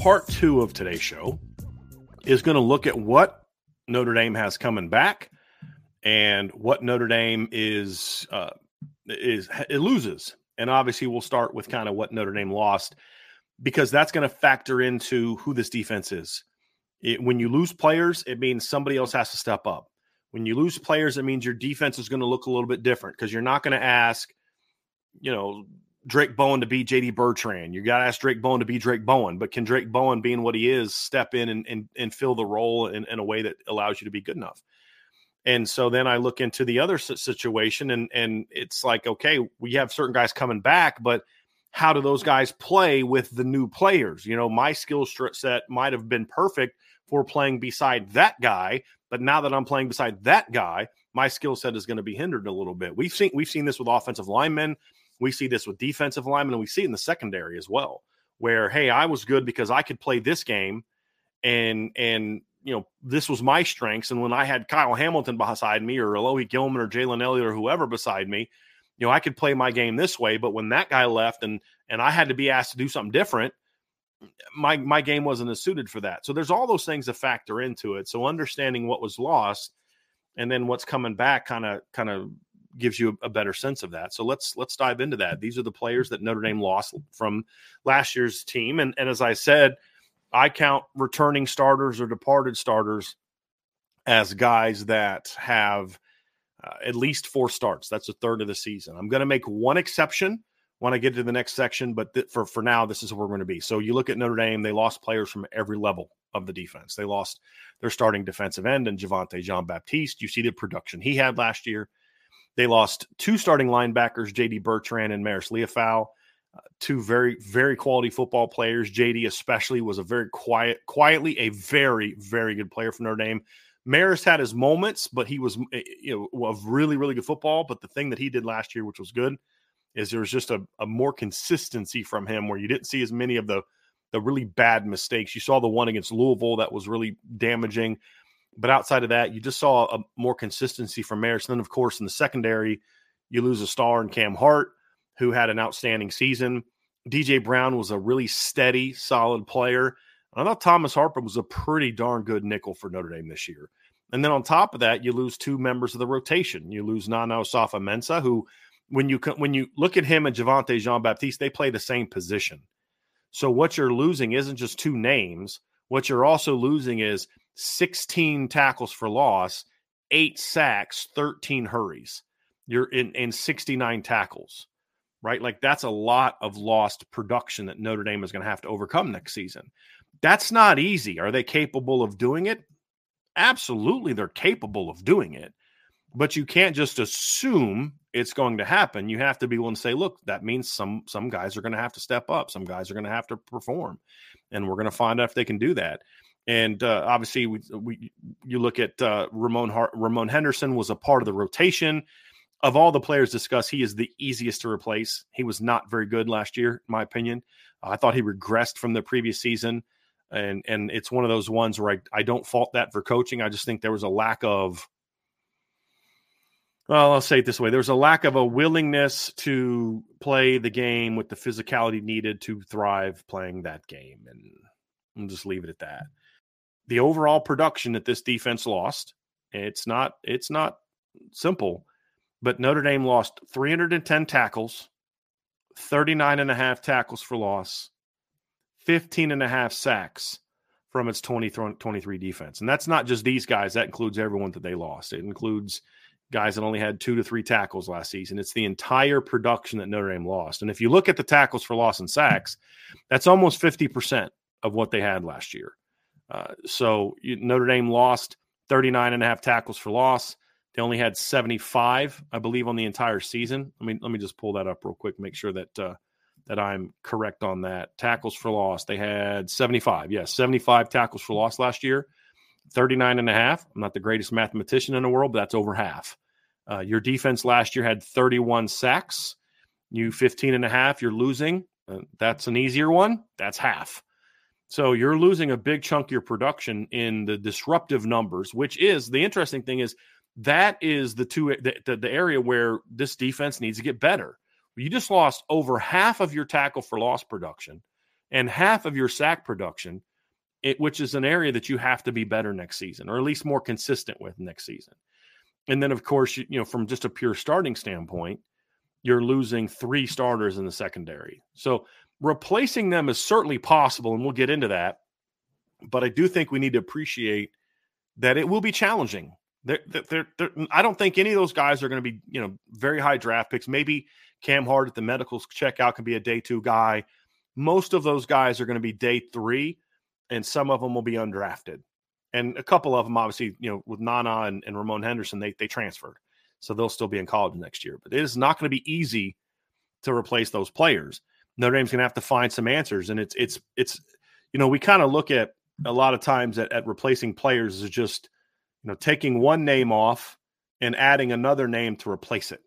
Part two of today's show is going to look at what Notre Dame has coming back and what Notre Dame is uh, is it loses, and obviously we'll start with kind of what Notre Dame lost because that's going to factor into who this defense is. It, when you lose players, it means somebody else has to step up. When you lose players, it means your defense is going to look a little bit different because you're not going to ask, you know, Drake Bowen to be JD Bertrand. You got to ask Drake Bowen to be Drake Bowen. But can Drake Bowen, being what he is, step in and, and, and fill the role in, in a way that allows you to be good enough? And so then I look into the other situation, and and it's like, okay, we have certain guys coming back, but how do those guys play with the new players? You know, my skill set might have been perfect for playing beside that guy, but now that I'm playing beside that guy, my skill set is going to be hindered a little bit. We've seen we've seen this with offensive linemen. We see this with defensive linemen, and we see it in the secondary as well, where hey, I was good because I could play this game, and and you know this was my strengths. And when I had Kyle Hamilton beside me, or Alohi Gilman, or Jalen Elliott, or whoever beside me, you know I could play my game this way. But when that guy left, and and I had to be asked to do something different, my my game wasn't as suited for that. So there's all those things that factor into it. So understanding what was lost and then what's coming back kind of kind of gives you a better sense of that. So let's let's dive into that. These are the players that Notre Dame lost from last year's team, and and as I said, I count returning starters or departed starters as guys that have uh, at least four starts. That's a third of the season. I'm going to make one exception when I get to the next section, but th- for for now, this is where we're going to be. So you look at Notre Dame; they lost players from every level of the defense. They lost their starting defensive end and Javontae Jean Baptiste. You see the production he had last year. They lost two starting linebackers, JD Bertrand and Marist Liufau. Uh, two very, very quality football players. JD, especially, was a very quiet, quietly a very, very good player for Notre Dame. Marist had his moments, but he was, eh, you know, of really, really good football. But the thing that he did last year, which was good, is there was just a, a more consistency from him where you didn't see as many of the the really bad mistakes. You saw the one against Louisville that was really damaging. But outside of that, you just saw a more consistency from Marist. And then, of course, in the secondary, you lose a star in Cam Hart, who had an outstanding season. DJ Brown was a really steady, solid player. I thought Thomas Harper was a pretty darn good nickel for Notre Dame this year. And then on top of that, you lose two members of the rotation. You lose Nana Osafo-Mensah, who, when you when you look at him and Javontae Jean Baptiste, they play the same position. So what you're losing isn't just two names. What you're also losing is 16 tackles for loss, eight sacks, 13 hurries. You're in, in 69 tackles, right? Like that's a lot of lost production that Notre Dame is going to have to overcome next season. That's not easy. Are they capable of doing it? Absolutely, they're capable of doing it. But you can't just assume it's going to happen. You have to be willing to say, look, that means some some guys are going to have to step up. Some guys are going to have to perform. And we're going to find out if they can do that. And uh, obviously, we, we you look at uh, Ramon Hart, Ramon Henderson was a part of the rotation. Of all the players discussed, he is the easiest to replace. He was not very good last year, in my opinion. I thought he regressed from the previous season. And and it's one of those ones where I, I don't fault that for coaching. I just think there was a lack of well, I'll say it this way: there's a lack of a willingness to play the game with the physicality needed to thrive playing that game, and I'll just leave it at that. The overall production that this defense lost, it's not it's not simple, but Notre Dame lost 310 tackles, 39 and a half tackles for loss, 15 and a half sacks from its 23 defense. And that's not just these guys, that includes everyone that they lost. It includes guys that only had two to three tackles last season. It's the entire production that Notre Dame lost. And if you look at the tackles for loss and sacks, that's almost 50% of what they had last year. Uh, so Notre Dame lost 39 and a half tackles for loss. They only had 75, I believe, on the entire season. Let me let me just pull that up real quick, make sure that uh, that I'm correct on that. Tackles for loss, they had 75. Yes, 75 tackles for loss last year. 39 and a half. I'm not the greatest mathematician in the world, but that's over half. Uh, your defense last year had 31 sacks. You 15 and a half, you're losing. Uh, that's an easier one. That's half. So you're losing a big chunk of your production in the disruptive numbers, which is the interesting thing is that is the two the, the, the area where this defense needs to get better. You just lost over half of your tackle for loss production and half of your sack production it, which is an area that you have to be better next season, or at least more consistent with next season. And then, of course, you, you know, from just a pure starting standpoint, you're losing three starters in the secondary. So replacing them is certainly possible, and we'll get into that. But I do think we need to appreciate that it will be challenging. They're, they're, they're, I don't think any of those guys are going to be, you know, very high draft picks. Maybe Cam Hart at the medicals checkout can be a day two guy. Most of those guys are going to be day three and some of them will be undrafted. And a couple of them, obviously, you know, with Nana and, and Ramon Henderson, they they transferred, so they'll still be in college next year. But it is not going to be easy to replace those players. Notre Dame's going to have to find some answers, and it's it's it's you know we kind of look at a lot of times at, at replacing players is just you know taking one name off and adding another name to replace it,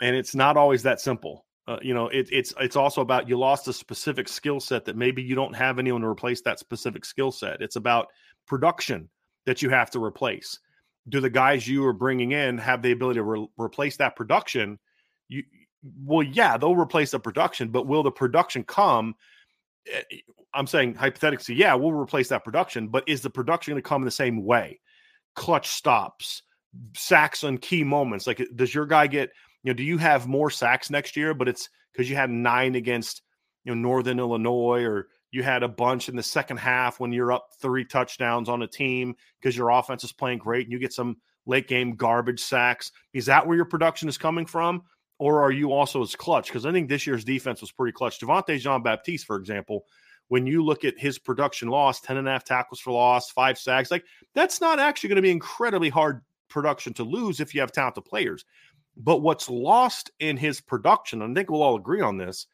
and it's not always that simple. Uh, you know, it, it's it's also about you lost a specific skill set that maybe you don't have anyone to replace that specific skill set. It's about production that you have to replace. Do the guys you are bringing in have the ability to re- replace that production? You well, yeah, they'll replace the production, but will the production come? Eh, I'm saying hypothetically, yeah, we'll replace that production, but is the production going to come in the same way? Clutch stops, sacks on key moments. Like, does your guy get you know, do you have more sacks next year? But it's because you had nine against you know Northern Illinois, or you had a bunch in the second half when you're up three touchdowns on a team because your offense is playing great and you get some late game garbage sacks. Is that where your production is coming from? Or are you also as clutch? Because I think this year's defense was pretty clutch. Javontae Jean Baptiste, for example, when you look at his production loss, 10 and a half tackles for loss, five sacks, like that's not actually going to be incredibly hard production to lose if you have talented players. But what's lost in his production, and I think we'll all agree on this,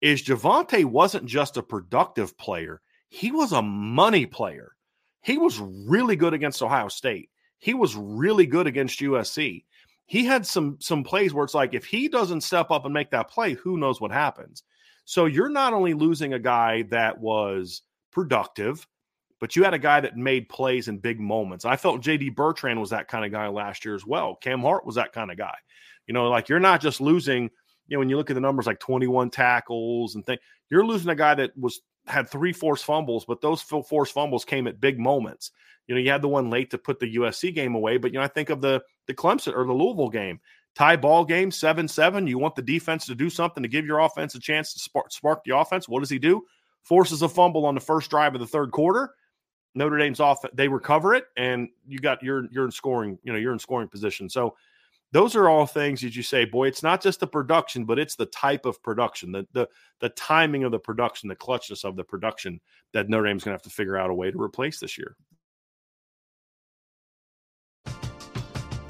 is Javontae wasn't just a productive player, he was a money player. He was really good against Ohio State. He was really good against USC. He had some some plays where it's like if he doesn't step up and make that play, who knows what happens. So you're not only losing a guy that was productive, but you had a guy that made plays in big moments. I felt JD Bertrand was that kind of guy last year as well. Cam Hart was that kind of guy. You know, like you're not just losing, you know, when you look at the numbers like 21 tackles and things, you're losing a guy that was had three forced fumbles, but those forced fumbles came at big moments. You know, you had the one late to put the USC game away, but you know, I think of the the Clemson or the Louisville game, tie ball game, seven seven. You want the defense to do something to give your offense a chance to spark, spark the offense. What does he do? Forces a fumble on the first drive of the third quarter. Notre Dame's off. They recover it, and you got you're you're in scoring. You know, you're in scoring position. So those are all things that you say, boy, it's not just the production, but it's the type of production, the the the timing of the production, the clutchness of the production that Notre Dame's going to have to figure out a way to replace this year.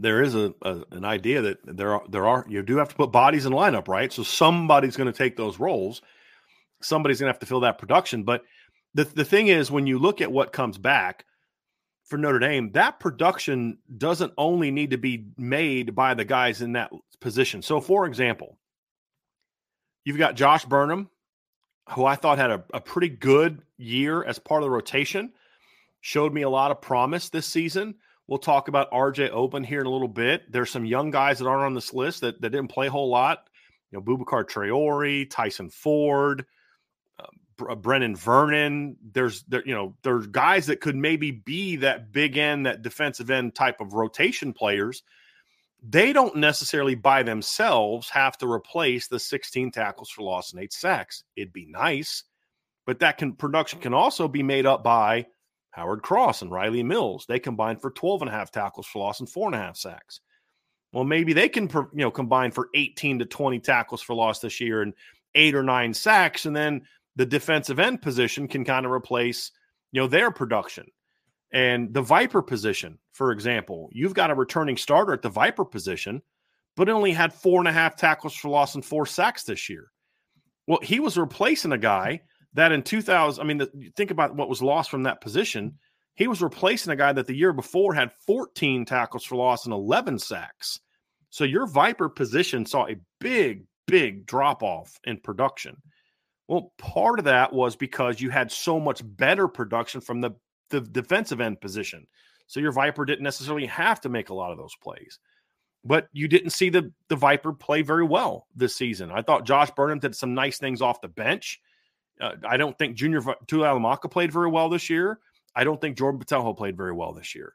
there is a, a, an idea that there are there are you do have to put bodies in lineup, right? So somebody's going to take those roles. Somebody's going to have to fill that production. But the the thing is, when you look at what comes back for Notre Dame, that production doesn't only need to be made by the guys in that position. So, for example, you've got Josh Burnham, who I thought had a, a pretty good year as part of the rotation, showed me a lot of promise this season We'll talk about RJ Oben here in a little bit. There's some young guys that aren't on this list that, that didn't play a whole lot. You know, Boubacar Traore, Tyson Ford, uh, Brenan Vernon. There's there, you know, there's guys that could maybe be that big end, that defensive end type of rotation players. They don't necessarily by themselves have to replace the 16 tackles for loss and eight sacks. It'd be nice, but that can production can also be made up by Howard Cross and Riley Mills. They combined for 12 and a half tackles for loss and four and a half sacks. Well, maybe they can you know combine for 18 to 20 tackles for loss this year and eight or nine sacks, and then the defensive end position can kind of replace you know their production. And the Viper position, for example, you've got a returning starter at the Viper position, but only had four and a half tackles for loss and four sacks this year. Well, he was replacing a guy that in 2000, I mean, the, think about what was lost from that position. He was replacing a guy that the year before had 14 tackles for loss and 11 sacks. So your Viper position saw a big, big drop off in production. Well, part of that was because you had so much better production from the, the defensive end position. So your Viper didn't necessarily have to make a lot of those plays. But you didn't see the, the Viper play very well this season. I thought Josh Burnham did some nice things off the bench. Uh, I don't think Junior Tuihalamaka played very well this year. I don't think Jordan Botelho played very well this year.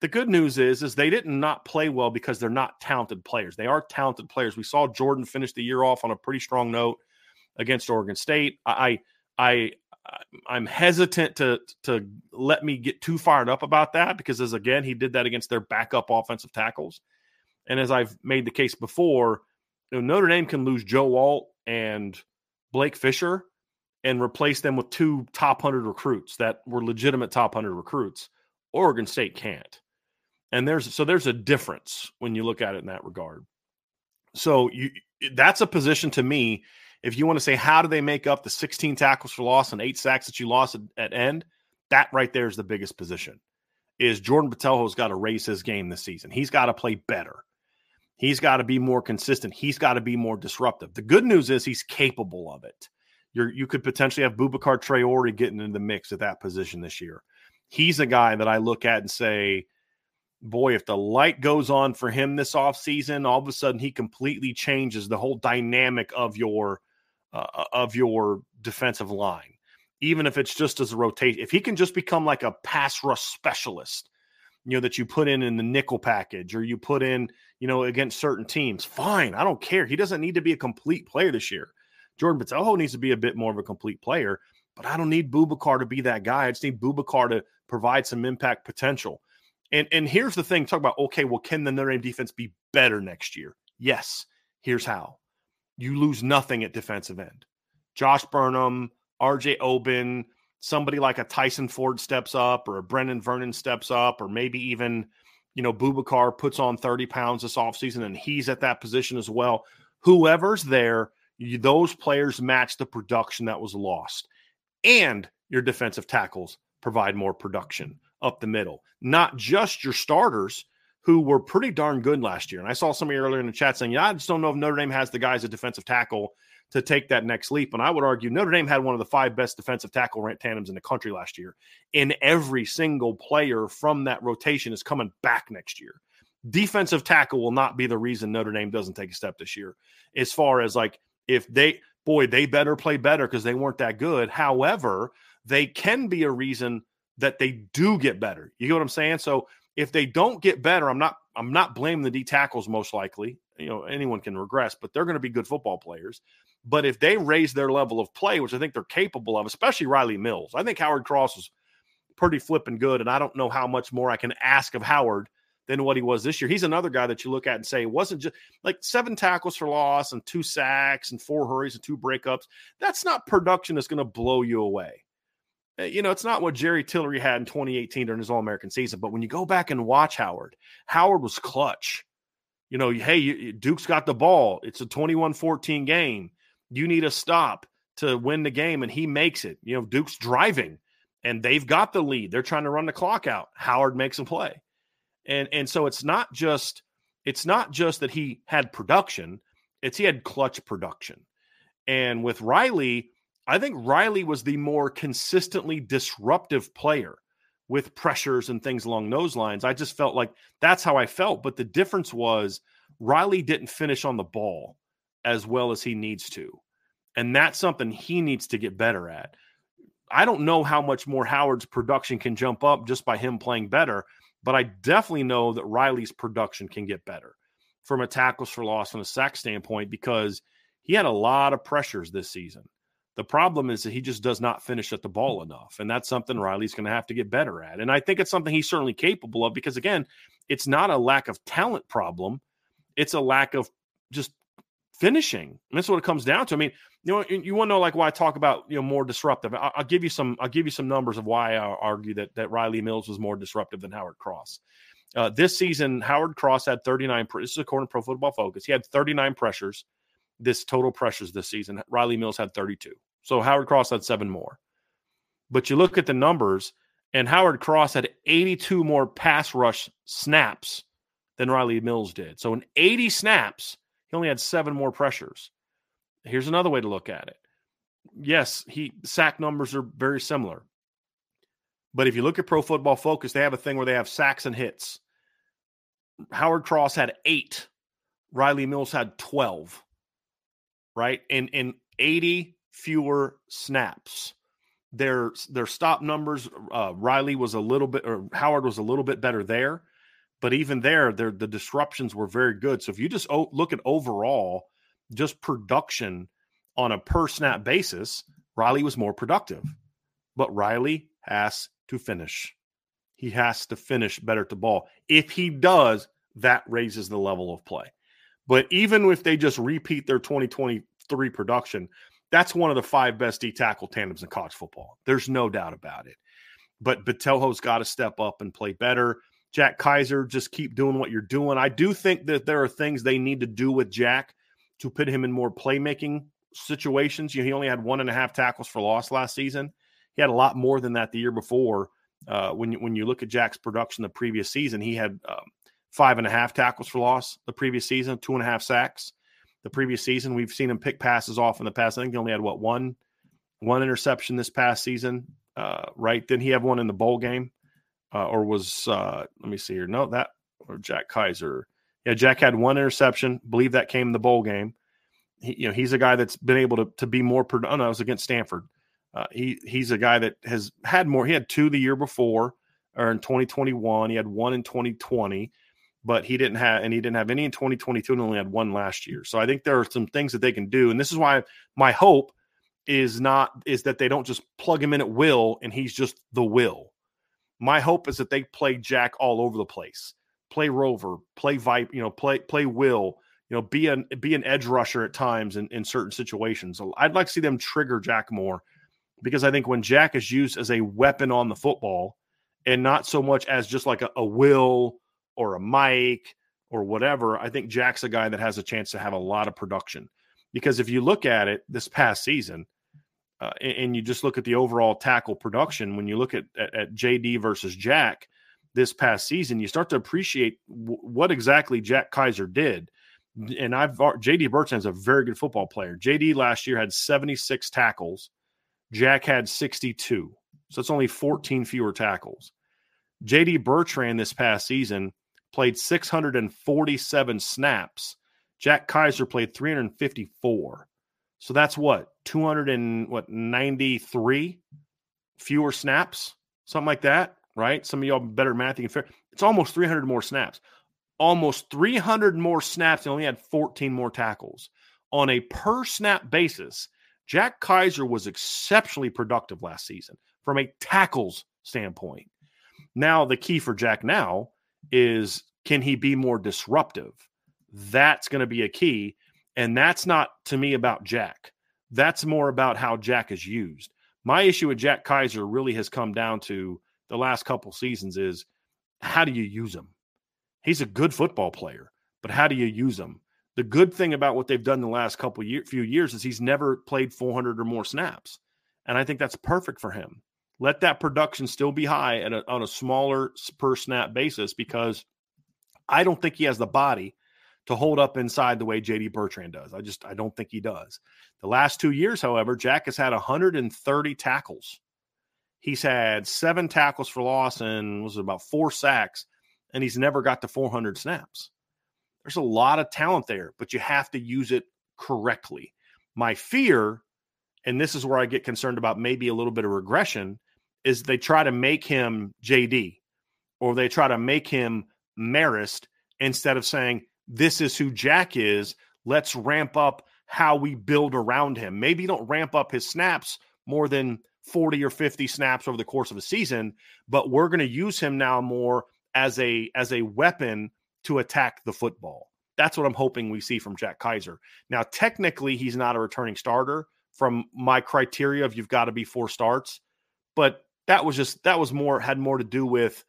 The good news is, is they didn't not play well because they're not talented players. They are talented players. We saw Jordan finish the year off on a pretty strong note against Oregon State. I, I, I'm hesitant to to let me get too fired up about that because, as again, he did that against their backup offensive tackles. And as I've made the case before, you know, Notre Dame can lose Joe Alt and Blake Fisher and replace them with two top 100 recruits that were legitimate top 100 recruits. Oregon State can't. And there's so there's a difference when you look at it in that regard. So you that's a position to me if you want to say how do they make up the 16 tackles for loss and 8 sacks that you lost at, at end, that right there is the biggest position. Is Jordan Botelho's got to raise his game this season. He's got to play better. He's got to be more consistent. He's got to be more disruptive. The good news is he's capable of it you're, you could potentially have Boubacar Traore getting in the mix at that position this year. He's a guy that I look at and say, boy, if the light goes on for him this offseason, all of a sudden he completely changes the whole dynamic of your uh, of your defensive line. Even if it's just as a rotation, if he can just become like a pass rush specialist, you know that you put in in the nickel package or you put in, you know, against certain teams, fine. I don't care. He doesn't need to be a complete player this year. Jordan Botelho needs to be a bit more of a complete player, but I don't need Boubacar to be that guy. I just need Boubacar to provide some impact potential. And and here's the thing: talk about okay, well, can the Notre Dame defense be better next year? Yes. Here's how: you lose nothing at defensive end. Josh Burnham, R.J. Oben, somebody like a Tyson Ford steps up, or a Brenan Vernon steps up, or maybe even you know Boubacar puts on 30 pounds this offseason and he's at that position as well. Whoever's there, you, those players match the production that was lost, and your defensive tackles provide more production up the middle, not just your starters who were pretty darn good last year. And I saw somebody earlier in the chat saying, Yeah, I just don't know if Notre Dame has the guys at defensive tackle to take that next leap. And I would argue Notre Dame had one of the five best defensive tackle tandems in the country last year. And every single player from that rotation is coming back next year. Defensive tackle will not be the reason Notre Dame doesn't take a step this year. As far as like, if they, boy, they better play better because they weren't that good. However, they can be a reason that they do get better. You get what I'm saying? So if they don't get better, I'm not I'm not blaming the D tackles most likely. You know, anyone can regress, but they're going to be good football players. But if they raise their level of play, which I think they're capable of, especially Riley Mills, I think Howard Cross is pretty flipping good. And I don't know how much more I can ask of Howard than what he was this year. He's another guy that you look at and say, it wasn't just like seven tackles for loss and two sacks and four hurries and two breakups. That's not production that's going to blow you away. Uh, you know, it's not what Jerry Tillery had in 2018 during his All American season. But when you go back and watch Howard, Howard was clutch. You know, hey, Duke's got the ball. It's a 21 14 game. You need a stop to win the game, and he makes it. You know, Duke's driving and they've got the lead. They're trying to run the clock out. Howard makes a play. And and so it's not just it's not just that he had production, it's he had clutch production. And with Riley, I think Riley was the more consistently disruptive player with pressures and things along those lines. I just felt like that's how I felt. But the difference was Riley didn't finish on the ball as well as he needs to. And that's something he needs to get better at. I don't know how much more Howard's production can jump up just by him playing better, but I definitely know that Riley's production can get better from a tackles for loss and a sack standpoint because he had a lot of pressures this season. The problem is that he just does not finish at the ball enough. And that's something Riley's going to have to get better at. And I think it's something he's certainly capable of because, again, it's not a lack of talent problem, it's a lack of just finishing. And that's what it comes down to. I mean, you know, you want to know like why I talk about you know more disruptive. I'll, I'll, give you some. I'll give you some numbers of why I argue that that Riley Mills was more disruptive than Howard Cross. Uh, this season, Howard Cross had 39. This is according to Pro Football Focus. He had 39 pressures. This total pressures this season. Riley Mills had 32. So Howard Cross had seven more. But you look at the numbers, and Howard Cross had 82 more pass rush snaps than Riley Mills did. So in 80 snaps, he only had seven more pressures. Here's another way to look at it. Yes, he sack numbers are very similar. But if you look at Pro Football Focus, they have a thing where they have sacks and hits. Howard Cross had eight. Riley Mills had 12. Right? And in 80 fewer snaps. Their their stop numbers, uh, Riley was a little bit, or Howard was a little bit better there, but even there, the disruptions were very good. So if you just o- look at overall, just production on a per snap basis, Riley was more productive. But Riley has to finish. He has to finish better to ball. If he does, that raises the level of play. But even if they just repeat their 2023 production, that's one of the five best D tackle tandems in college football. There's no doubt about it. But Botelho's got to step up and play better. Jack Kiser, just keep doing what you're doing. I do think that there are things they need to do with Jack to put him in more playmaking situations. You know, he only had one and a half tackles for loss last season. He had a lot more than that the year before. Uh, when you, when you look at Jack's production the previous season, he had um, five and a half tackles for loss the previous season, two and a half sacks the previous season. We've seen him pick passes off in the past. I think he only had what one one interception this past season, uh, right? Didn't he have one in the bowl game, uh, or was uh, let me see here? No, that or Jack Kiser. Yeah, Jack had one interception. Believe that came in the bowl game. He, you know, he's a guy that's been able to to be more. Oh no, it was against Stanford. Uh, he he's a guy that has had more. He had two the year before, or in 2021. He had one in 2020, but he didn't have and he didn't have any in 2022 and only had one last year. So I think there are some things that they can do, and this is why my hope is not is that they don't just plug him in at will and he's just the will. My hope is that they play Jack all over the place. Play Rover, play Vipe, you know, play play Will, you know, be an be an edge rusher at times in, in certain situations. I'd like to see them trigger Jack more because I think when Jack is used as a weapon on the football and not so much as just like a, a Will or a Mike or whatever, I think Jack's a guy that has a chance to have a lot of production. Because if you look at it this past season, uh, and, and, you just look at the overall tackle production, when you look at, at, at JD versus Jack this past season, you start to appreciate w- what exactly Jack Kiser did. Mm. And I've JD Bertrand is a very good football player. JD last year had 76 tackles, Jack had 62. So it's only 14 fewer tackles. JD Bertrand this past season played 647 snaps. Jack Kiser played 354. So that's what 200 and what 93 fewer snaps, something like that, right? Some of y'all better math you can figure. It's almost 300 more snaps. Almost 300 more snaps and only had 14 more tackles. On a per snap basis, Jack Kiser was exceptionally productive last season from a tackles standpoint. Now, the key for Jack now is can he be more disruptive? That's going to be a key and that's not to me about Jack. That's more about how Jack is used. My issue with Jack Kiser really has come down to the last couple seasons is how do you use him? He's a good football player, but how do you use him? The good thing about what they've done the last couple year, few years is he's never played 400 or more snaps. And I think that's perfect for him. Let that production still be high a, on a smaller per snap basis because I don't think he has the body to hold up inside the way JD Bertrand does. I just I don't think he does. The last two years, however, Jack has had 130 tackles. He's had seven tackles for loss and was about four sacks, and he's never got to 400 snaps. There's a lot of talent there, but you have to use it correctly. My fear, and this is where I get concerned about maybe a little bit of regression, is they try to make him JD or they try to make him Marist instead of saying, this is who Jack is. Let's ramp up how we build around him. Maybe don't ramp up his snaps more than 40 or 50 snaps over the course of a season, but we're going to use him now more as a as a weapon to attack the football. That's what I'm hoping we see from Jack Kiser. Now, technically, he's not a returning starter from my criteria of you've got to be four starts, but that was just that was more had more to do with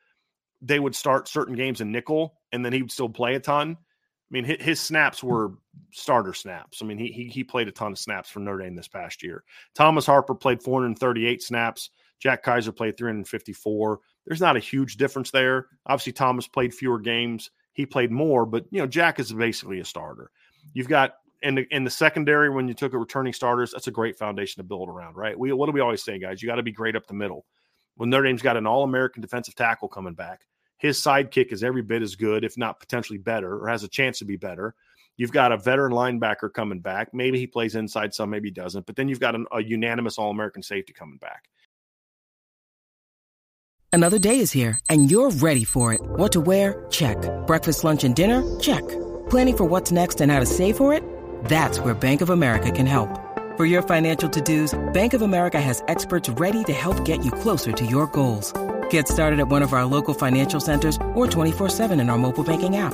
they would start certain games in nickel and then he would still play a ton. I mean, his snaps hmm. were starter snaps. I mean, he, he he played a ton of snaps for Notre Dame this past year. Thomas Harper played 438 snaps. Jack Kiser played 354. There's not a huge difference there. Obviously, Thomas played fewer games. He played more, but you know, Jack is basically a starter. You've got in the in the secondary when you took a returning starters, that's a great foundation to build around, right? We what do we always say, guys? You got to be great up the middle. When Notre Dame's got an All-American defensive tackle coming back, his sidekick is every bit as good, if not potentially better, or has a chance to be better. You've got a veteran linebacker coming back. Maybe he plays inside some, maybe he doesn't. But then you've got an, a unanimous All American safety coming back. Another day is here, and you're ready for it. What to wear? Check. Breakfast, lunch, and dinner? Check. Planning for what's next and how to save for it? That's where Bank of America can help. For your financial to dos, Bank of America has experts ready to help get you closer to your goals. Get started at one of our local financial centers or 24-7 in our mobile banking app.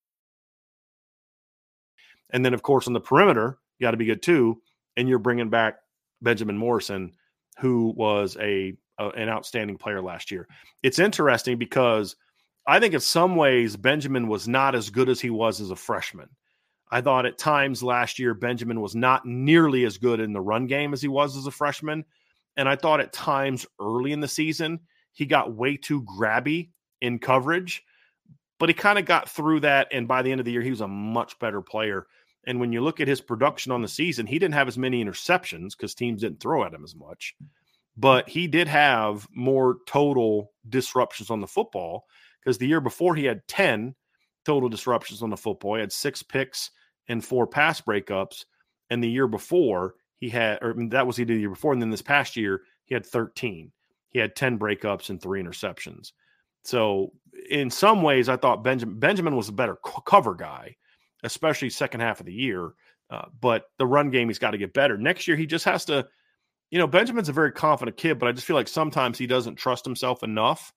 And then, of course, on the perimeter, you got to be good too. And you're bringing back Benjamin Morrison, who was a, a an outstanding player last year. It's interesting because I think in some ways Benjamin was not as good as he was as a freshman. I thought at times last year Benjamin was not nearly as good in the run game as he was as a freshman. And I thought at times early in the season he got way too grabby in coverage, but he kind of got through that. And by the end of the year, he was a much better player. And when you look at his production on the season, he didn't have as many interceptions because teams didn't throw at him as much, but he did have more total disruptions on the football because the year before he had 10 total disruptions on the football. He had six picks and four pass breakups. And the year before, he had, or that was he did the year before. And then this past year, he had 13. He had 10 breakups and three interceptions. So, in some ways, I thought Benjamin Benjamin was a better cover guy, especially second half of the year. Uh, but the run game, he's got to get better. Next year, he just has to, you know, Benjamin's a very confident kid, but I just feel like sometimes he doesn't trust himself enough.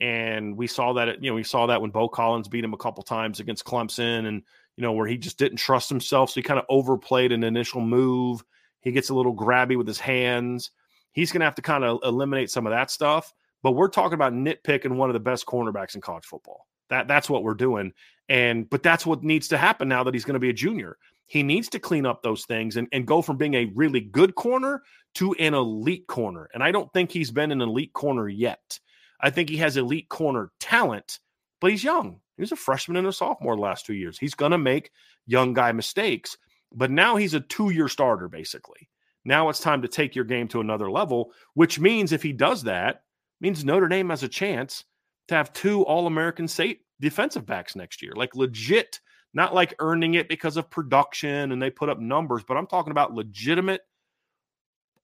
And we saw that, you know, we saw that when Beaux Collins beat him a couple times against Clemson and, you know, where he just didn't trust himself. So he kind of overplayed an initial move. He gets a little grabby with his hands. He's going to have to kind of eliminate some of that stuff. But we're talking about nitpicking one of the best cornerbacks in college football. That that's what we're doing. And but that's what needs to happen now that he's going to be a junior. He needs to clean up those things and, and go from being a really good corner to an elite corner. And I don't think he's been an elite corner yet. I think he has elite corner talent, but he's young. He was a freshman and a sophomore the last two years. He's going to make young guy mistakes, but now he's a two year starter, basically. Now it's time to take your game to another level, which means if he does that, means Notre Dame has a chance to have two All American state defensive backs next year, like legit, not like earning it because of production and they put up numbers, but I'm talking about legitimate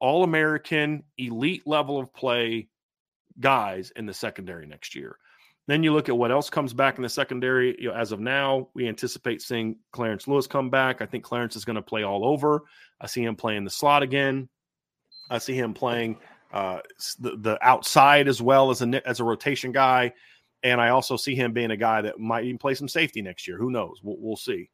All American elite level of play guys in the secondary next year. Then you look at what else comes back in the secondary. You know, as of now, we anticipate seeing Clarence Lewis come back. I think Clarence is going to play all over. I see him playing the slot again. I see him playing uh, the, the outside as well as a as a rotation guy, and I also see him being a guy that might even play some safety next year. Who knows? We'll, we'll see.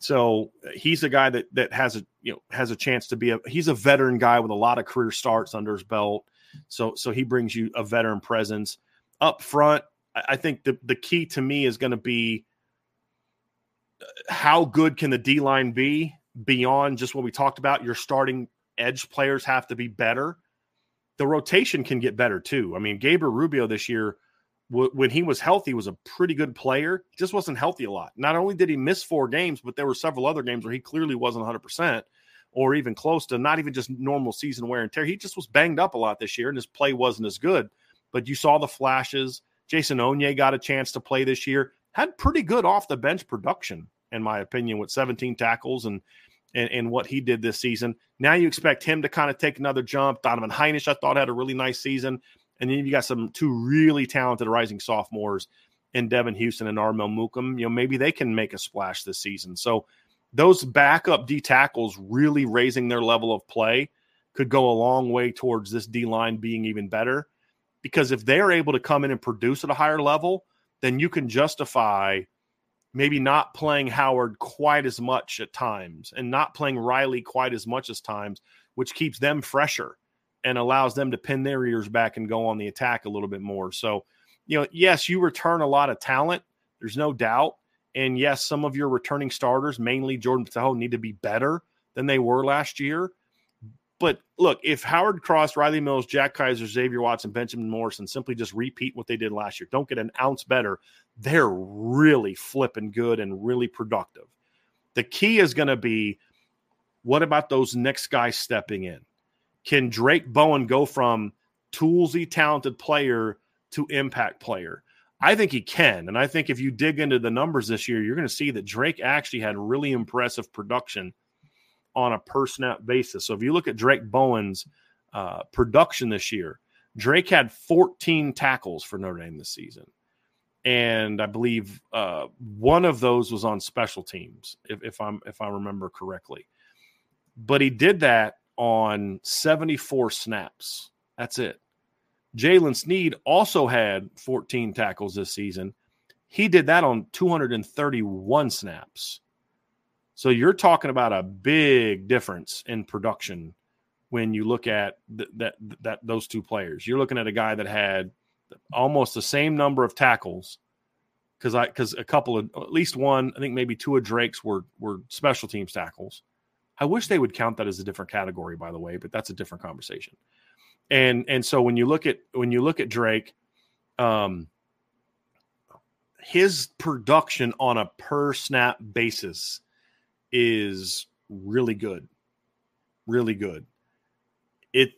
So he's a guy that that has a you know has a chance to be a he's a veteran guy with a lot of career starts under his belt. So so he brings you a veteran presence up front. I think the the key to me is going to be uh, how good can the D line be beyond just what we talked about. Your starting edge players have to be better the rotation can get better too. I mean, Gabriel Rubio this year, when he was healthy, was a pretty good player. Just wasn't healthy a lot. Not only did he miss four games, but there were several other games where he clearly wasn't 100% or even close to not even just normal season wear and tear. He just was banged up a lot this year and his play wasn't as good. But you saw the flashes. Jason Onye got a chance to play this year, had pretty good off the bench production, in my opinion, with 17 tackles and and, and what he did this season. Now you expect him to kind of take another jump. Donovan Hinish, I thought, had a really nice season. And then you got some two really talented rising sophomores in Devan Houstan and Armel Mukam. You know, maybe they can make a splash this season. So those backup D tackles really raising their level of play could go a long way towards this D line being even better. Because if they're able to come in and produce at a higher level, then you can justify – maybe not playing Howard quite as much at times and not playing Riley quite as much as times, which keeps them fresher and allows them to pin their ears back and go on the attack a little bit more. So, you know, yes, you return a lot of talent. There's no doubt. And yes, some of your returning starters, mainly Jordan Botelho, need to be better than they were last year. But look, if Howard Cross, Riley Mills, Jack Kiser, Xavier Watson, Benjamin Morrison simply just repeat what they did last year, don't get an ounce better, they're really flipping good and really productive. The key is going to be what about those next guys stepping in? Can Drake Bowen go from toolsy, talented player to impact player? I think he can. And I think if you dig into the numbers this year, you're going to see that Drake actually had really impressive production on a per snap basis. So if you look at Drake Bowen's uh, production this year, Drake had 14 tackles for Notre Dame this season. And I believe uh, one of those was on special teams, if, if I'm if I remember correctly. But he did that on 74 snaps. That's it. Jaylen Sneed also had 14 tackles this season. He did that on 231 snaps. So you're talking about a big difference in production when you look at th- that that those two players. You're looking at a guy that had almost the same number of tackles because I because a couple of at least one, I think maybe two of Drake's were were special teams tackles. I wish they would count that as a different category, by the way, but that's a different conversation. And and so when you look at when you look at Drake, um, his production on a per snap basis is really good, really good. It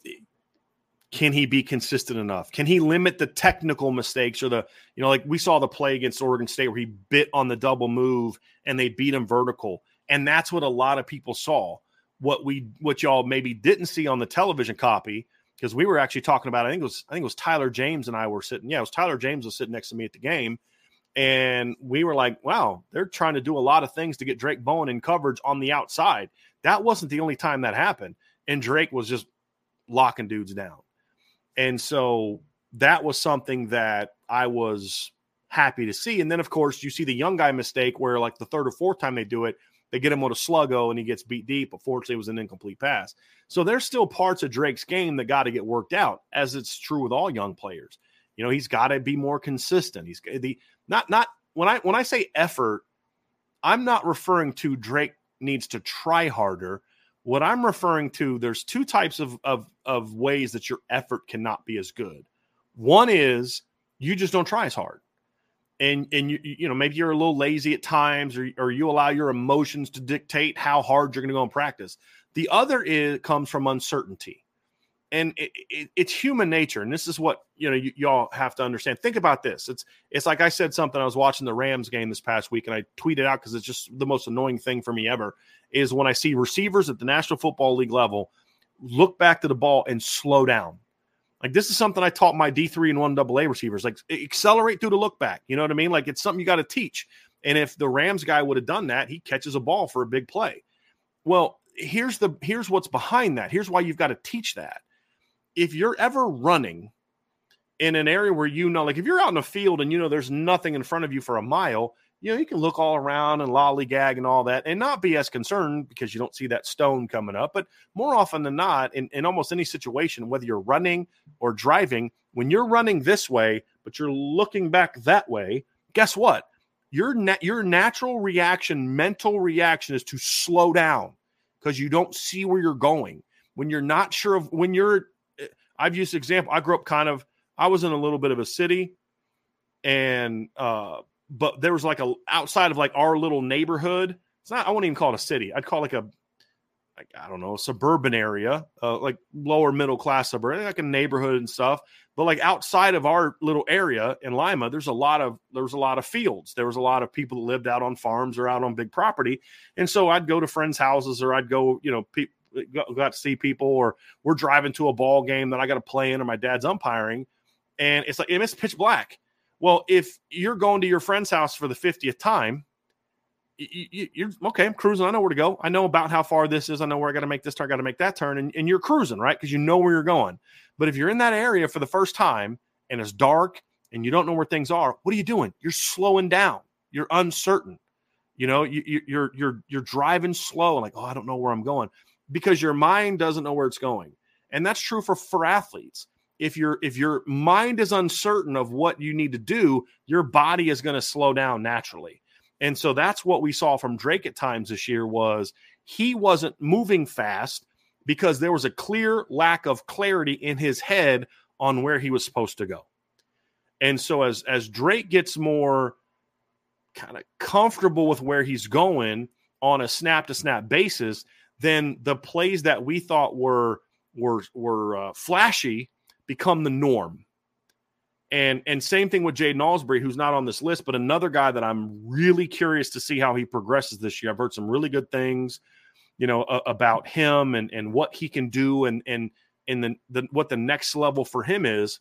can he be consistent enough? Can he limit the technical mistakes or the, you know, like we saw the play against Oregon State where he bit on the double move and they beat him vertical. And that's what a lot of people saw. What we, what y'all maybe didn't see on the television copy, because we were actually talking about, I think it was, I think it was Tyler James and I were sitting, yeah, it was Tyler James was sitting next to me at the game. And we were like, wow, they're trying to do a lot of things to get Drake Bowen in coverage on the outside. That wasn't the only time that happened. And Drake was just locking dudes down. And so that was something that I was happy to see. And then, of course, you see the young guy mistake where, like, the third or fourth time they do it, they get him with a sluggo and he gets beat deep. But fortunately, it was an incomplete pass. So there's still parts of Drake's game that got to get worked out, as it's true with all young players. You know, he's got to be more consistent. He's eh, the not not when I when I say effort, I'm not referring to Drake needs to try harder. What I'm referring to, there's two types of, of, of ways that your effort cannot be as good. One is you just don't try as hard. And, and you, you know, maybe you're a little lazy at times or, or you allow your emotions to dictate how hard you're going to go and practice. The other is comes from uncertainty. And it, it, it's human nature and this is what you know y'all have to understand. Think about this. It's it's like i said something i was watching the rams game this past week and i tweeted out because it's just the most annoying thing for me ever is when i see receivers at the national football league level look back to the ball and slow down like this is something i taught my d3 and 1 aa receivers like accelerate through the look back you know what i mean? Like it's something you got to teach. And if the rams guy would have done that he catches a ball for a big play. Well here's the here's what's behind that. Here's why you've got to teach that. If you're ever running in an area where you know, like if you're out in a field and you know there's nothing in front of you for a mile, you know, you can look all around and lollygag and all that and not be as concerned because you don't see that stone coming up. But more often than not, in, in almost any situation, whether you're running or driving, when you're running this way, but you're looking back that way, guess what? Your na- your natural reaction, mental reaction is to slow down because you don't see where you're going. When you're not sure of when you're I've used example. I grew up kind of. I was in a little bit of a city, and uh, but there was like a outside of like our little neighborhood. It's not. I wouldn't even call it a city. I'd call like a like I don't know, suburban area, uh, like lower middle class suburban, like a neighborhood and stuff. But like outside of our little area in Lima, there's a lot of there was a lot of fields. There was a lot of people that lived out on farms or out on big property, and so I'd go to friends' houses or I'd go, you know, pe- got to see people, or we're driving to a ball game that I got to play in, or my dad's umpiring, and it's like and it's pitch black. Well, if you're going to your friend's house for the 50th time, you, are okay. I'm cruising. I know where to go. I know about how far this is. I know where I got to make this turn. I got to make that turn, and, and you're cruising, right? Because you know where you're going. But if you're in that area for the first time and it's dark and you don't know where things are, what are you doing? You're slowing down. You're uncertain. You know, you, you, you're you're you're driving slow, and like oh, I don't know where I'm going because your mind doesn't know where it's going. And that's true for, for athletes. If your if your mind is uncertain of what you need to do, your body is going to slow down naturally. And so that's what we saw from Drake at times this year was he wasn't moving fast because there was a clear lack of clarity in his head on where he was supposed to go. And so as as Drake gets more kind of comfortable with where he's going on a snap to snap basis, then the plays that we thought were were were uh, flashy become the norm. And and same thing with Jaiden Ausberry, who's not on this list, but another guy that I'm really curious to see how he progresses this year. I've heard some really good things, you know, about him and and what he can do and and and the, the what the next level for him is.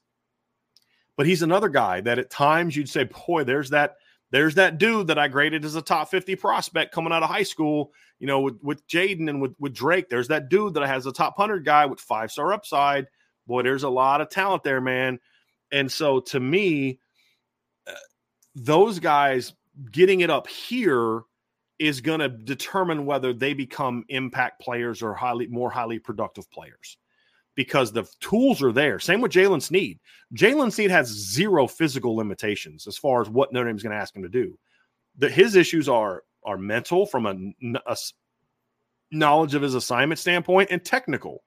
But he's another guy that at times you'd say, boy, there's that there's that dude that I graded as a top 50 prospect coming out of high school, you know, with, with Jaiden and with, with Drake. There's that dude that has a top 100 guy with five star upside. Boy, there's a lot of talent there, man. And so to me, uh, those guys getting it up here is going to determine whether they become impact players or highly more highly productive players because the tools are there. Same with Jaylen Sneed. Jaylen Sneed has zero physical limitations as far as what Notre is going to ask him to do. The, his issues are are mental from a, a knowledge of his assignment standpoint and technical.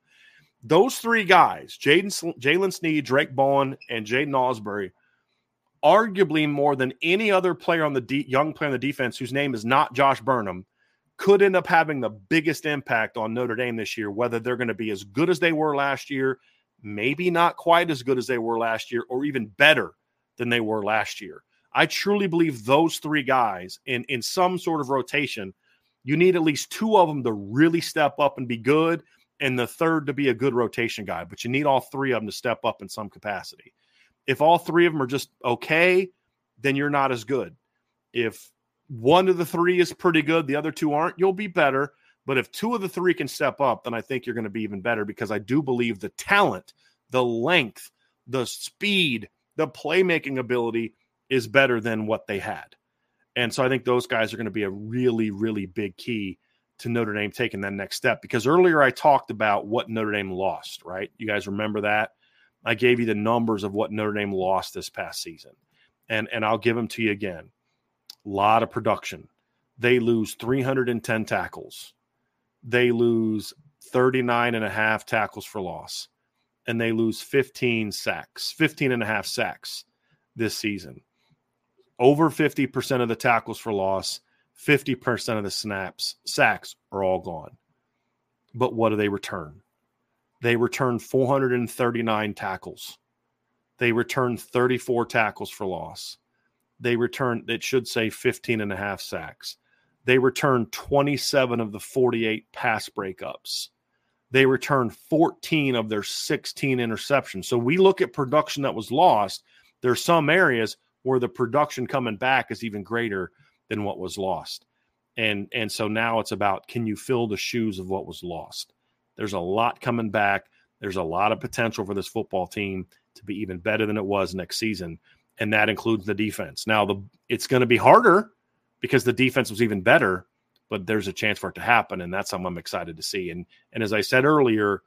Those three guys, Jaden Jaylen Sneed, Drake Bowen, and Jaiden Ausberry, arguably more than any other player on the de- young player on the defense whose name is not Josh Burnham, could end up having the biggest impact on Notre Dame this year, whether they're going to be as good as they were last year, maybe not quite as good as they were last year, or even better than they were last year. I truly believe those three guys in, in some sort of rotation, you need at least two of them to really step up and be good, and the third to be a good rotation guy. But you need all three of them to step up in some capacity. If all three of them are just okay, then you're not as good. If one of the three is pretty good, the other two aren't, you'll be better. But if two of the three can step up, then I think you're going to be even better because I do believe the talent, the length, the speed, the playmaking ability is better than what they had. And so I think those guys are going to be a really, really big key to Notre Dame taking that next step. Because earlier I talked about what Notre Dame lost, right? You guys remember that? I gave you the numbers of what Notre Dame lost this past season. And and I'll give them to you again. A lot of production. They lose 310 tackles. They lose 39 and a half tackles for loss. And they lose 15 sacks, 15 and a half sacks this season over 50% of the tackles for loss, 50% of the snaps, sacks are all gone. But what do they return? They return 439 tackles. They return 34 tackles for loss. They return, it should say 15 and a half sacks. They return 27 of the 48 pass breakups. They return 14 of their 16 interceptions. So we look at production that was lost. There's some areas where the production coming back is even greater than what was lost. And and so now it's about can you fill the shoes of what was lost? There's a lot coming back. There's a lot of potential for this football team to be even better than it was next season, and that includes the defense. Now the it's going to be harder because the defense was even better, but there's a chance for it to happen, and that's something I'm excited to see. And and as I said earlier,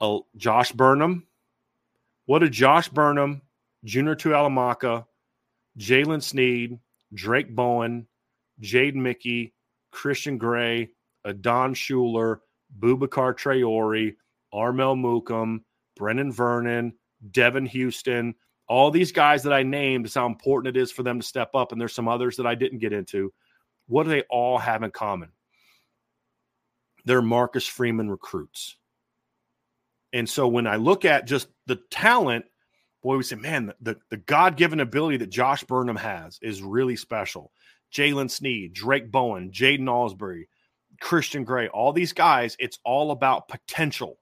uh, Josh Burnham, what did Josh Burnham, Junior Tuihalamaka, Jaylen Sneed, Drake Bowen, Jaden Mickey, Christian Gray, Adon Shuler, Boubacar Traore, Armel Mukam, Brenan Vernon, Devan Houstan, all these guys that I named is how important it is for them to step up. And there's some others that I didn't get into. What do they all have in common? They're Marcus Freeman recruits. And so when I look at just the talent boy, we say, man, the, the God given ability that Josh Burnham has is really special. Jaylen Sneed, Drake Bowen, Jaiden Ausberry, Christian Gray, all these guys, it's all about potential.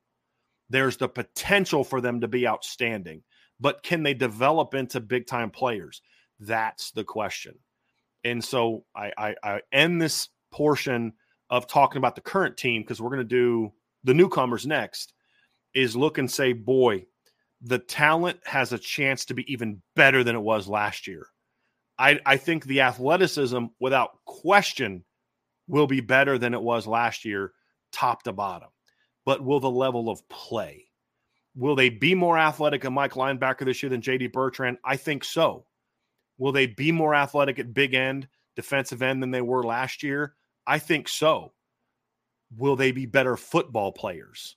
There's the potential for them to be outstanding, but can they develop into big time players? That's the question. And so I, I, I end this portion of talking about the current team because we're going to do the newcomers next. Is look and say, boy, the talent has a chance to be even better than it was last year. I, I think the athleticism, without question, will be better than it was last year, top to bottom. But will the level of play? Will they be more athletic at Mike linebacker this year than JD Bertrand? I think so. Will they be more athletic at big end, defensive end than they were last year? I think so. Will they be better football players?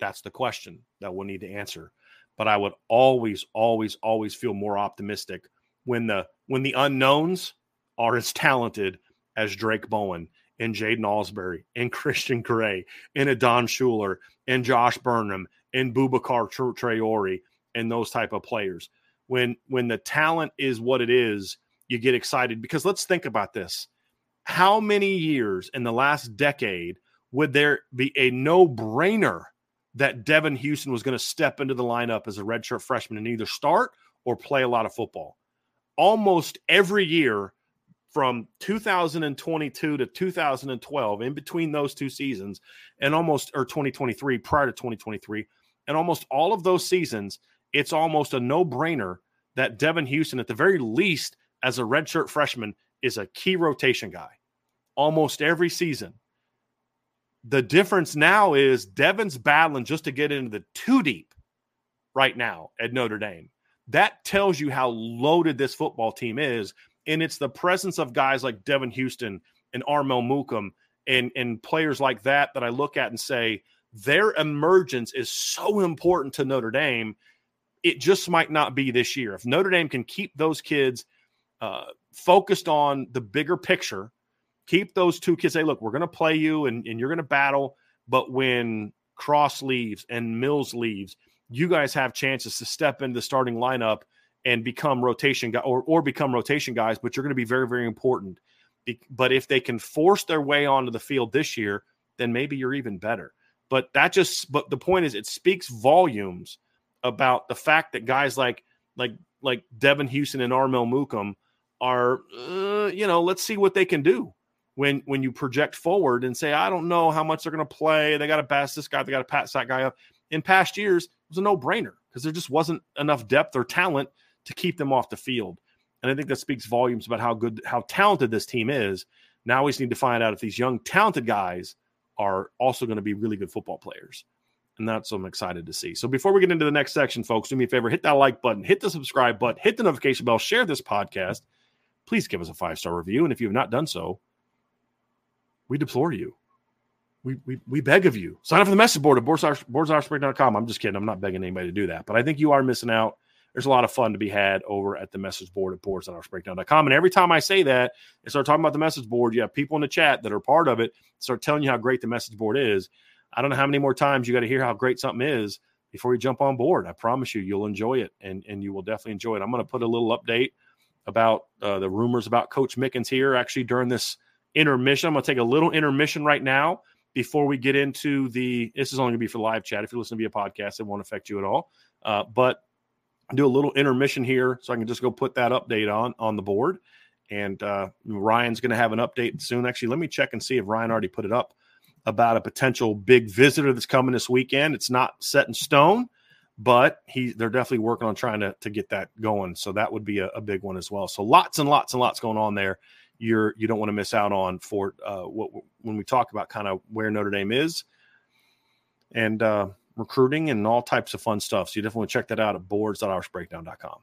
That's the question that we'll need to answer but I would always, always, always feel more optimistic when the when the unknowns are as talented as Drake Bowen and Jaiden Ausberry and Christian Gray and Adon Shuler and Josh Burnham and Boubacar Traore and those type of players. When when the talent is what it is, you get excited because let's think about this. How many years in the last decade would there be a no-brainer that Devan Houstan was going to step into the lineup as a redshirt freshman and either start or play a lot of football. Almost every year from 2022 to 2012, in between those two seasons, and almost or 2023 prior to 2023, and almost all of those seasons, it's almost a no-brainer that Devan Houstan, at the very least, as a redshirt freshman, is a key rotation guy. almost every season. The difference now is Devan's battling just to get into the two deep right now at Notre Dame. That tells you how loaded this football team is. And it's the presence of guys like Devan Houstan and Armel Mukam and, and players like that that I look at and say, their emergence is so important to Notre Dame. It just might not be this year. If Notre Dame can keep those kids uh, focused on the bigger picture, keep those two kids, say, look, we're going to play you and, and you're going to battle. But when Cross leaves and Mills leaves, you guys have chances to step into the starting lineup and become rotation guy or, or become rotation guys, but you're going to be very, very important. But if they can force their way onto the field this year, then maybe you're even better. But that just but the point is it speaks volumes about the fact that guys like like like Devan Houstan and Armel Mukam are uh, you know, let's see what they can do when when you project forward and say, I don't know how much they're going to play. They got to pass this guy, they got to pass that guy up. In past years, it was a no brainer because there just wasn't enough depth or talent to keep them off the field. And I think that speaks volumes about how good, how talented this team is. Now we just need to find out if these young, talented guys are also going to be really good football players. And that's what I'm excited to see. So before we get into the next section, folks, do me a favor, hit that like button, hit the subscribe button, hit the notification bell, share this podcast. Please give us a five star review. And if you have not done so, we deplore you. We, we, we beg of you. Sign up for the message board at boards.irishbreakdown.com. I'm just kidding. I'm not begging anybody to do that. But I think you are missing out there's a lot of fun to be had over at the message board at boards.irishbreakdown.com. And every time I say that and start talking about the message board, you have people in the chat that are part of it start telling you how great the message board is. I don't know how many more times you got to hear how great something is before you jump on board. I promise you, you'll enjoy it and, and you will definitely enjoy it. I'm going to put a little update about uh, the rumors about Coach Mickens here actually during this intermission. I'm going to take a little intermission right now before we get into the. This is only going to be for live chat. If you listen to via podcast, it won't affect you at all. Uh, but do a little intermission here so I can just go put that update on on the board. And uh, Ryan's going to have an update soon. Actually, let me check and see if Ryan already put it up about a potential big visitor that's coming this weekend. It's not set in stone, but he they're definitely working on trying to to get that going. So that would be a, a big one as well. So lots and lots and lots going on there. You're you don't want to miss out on for uh, what when we talk about kind of where Notre Dame is. And uh, recruiting and all types of fun stuff. So you definitely check that out at boards.irishbreakdown.com.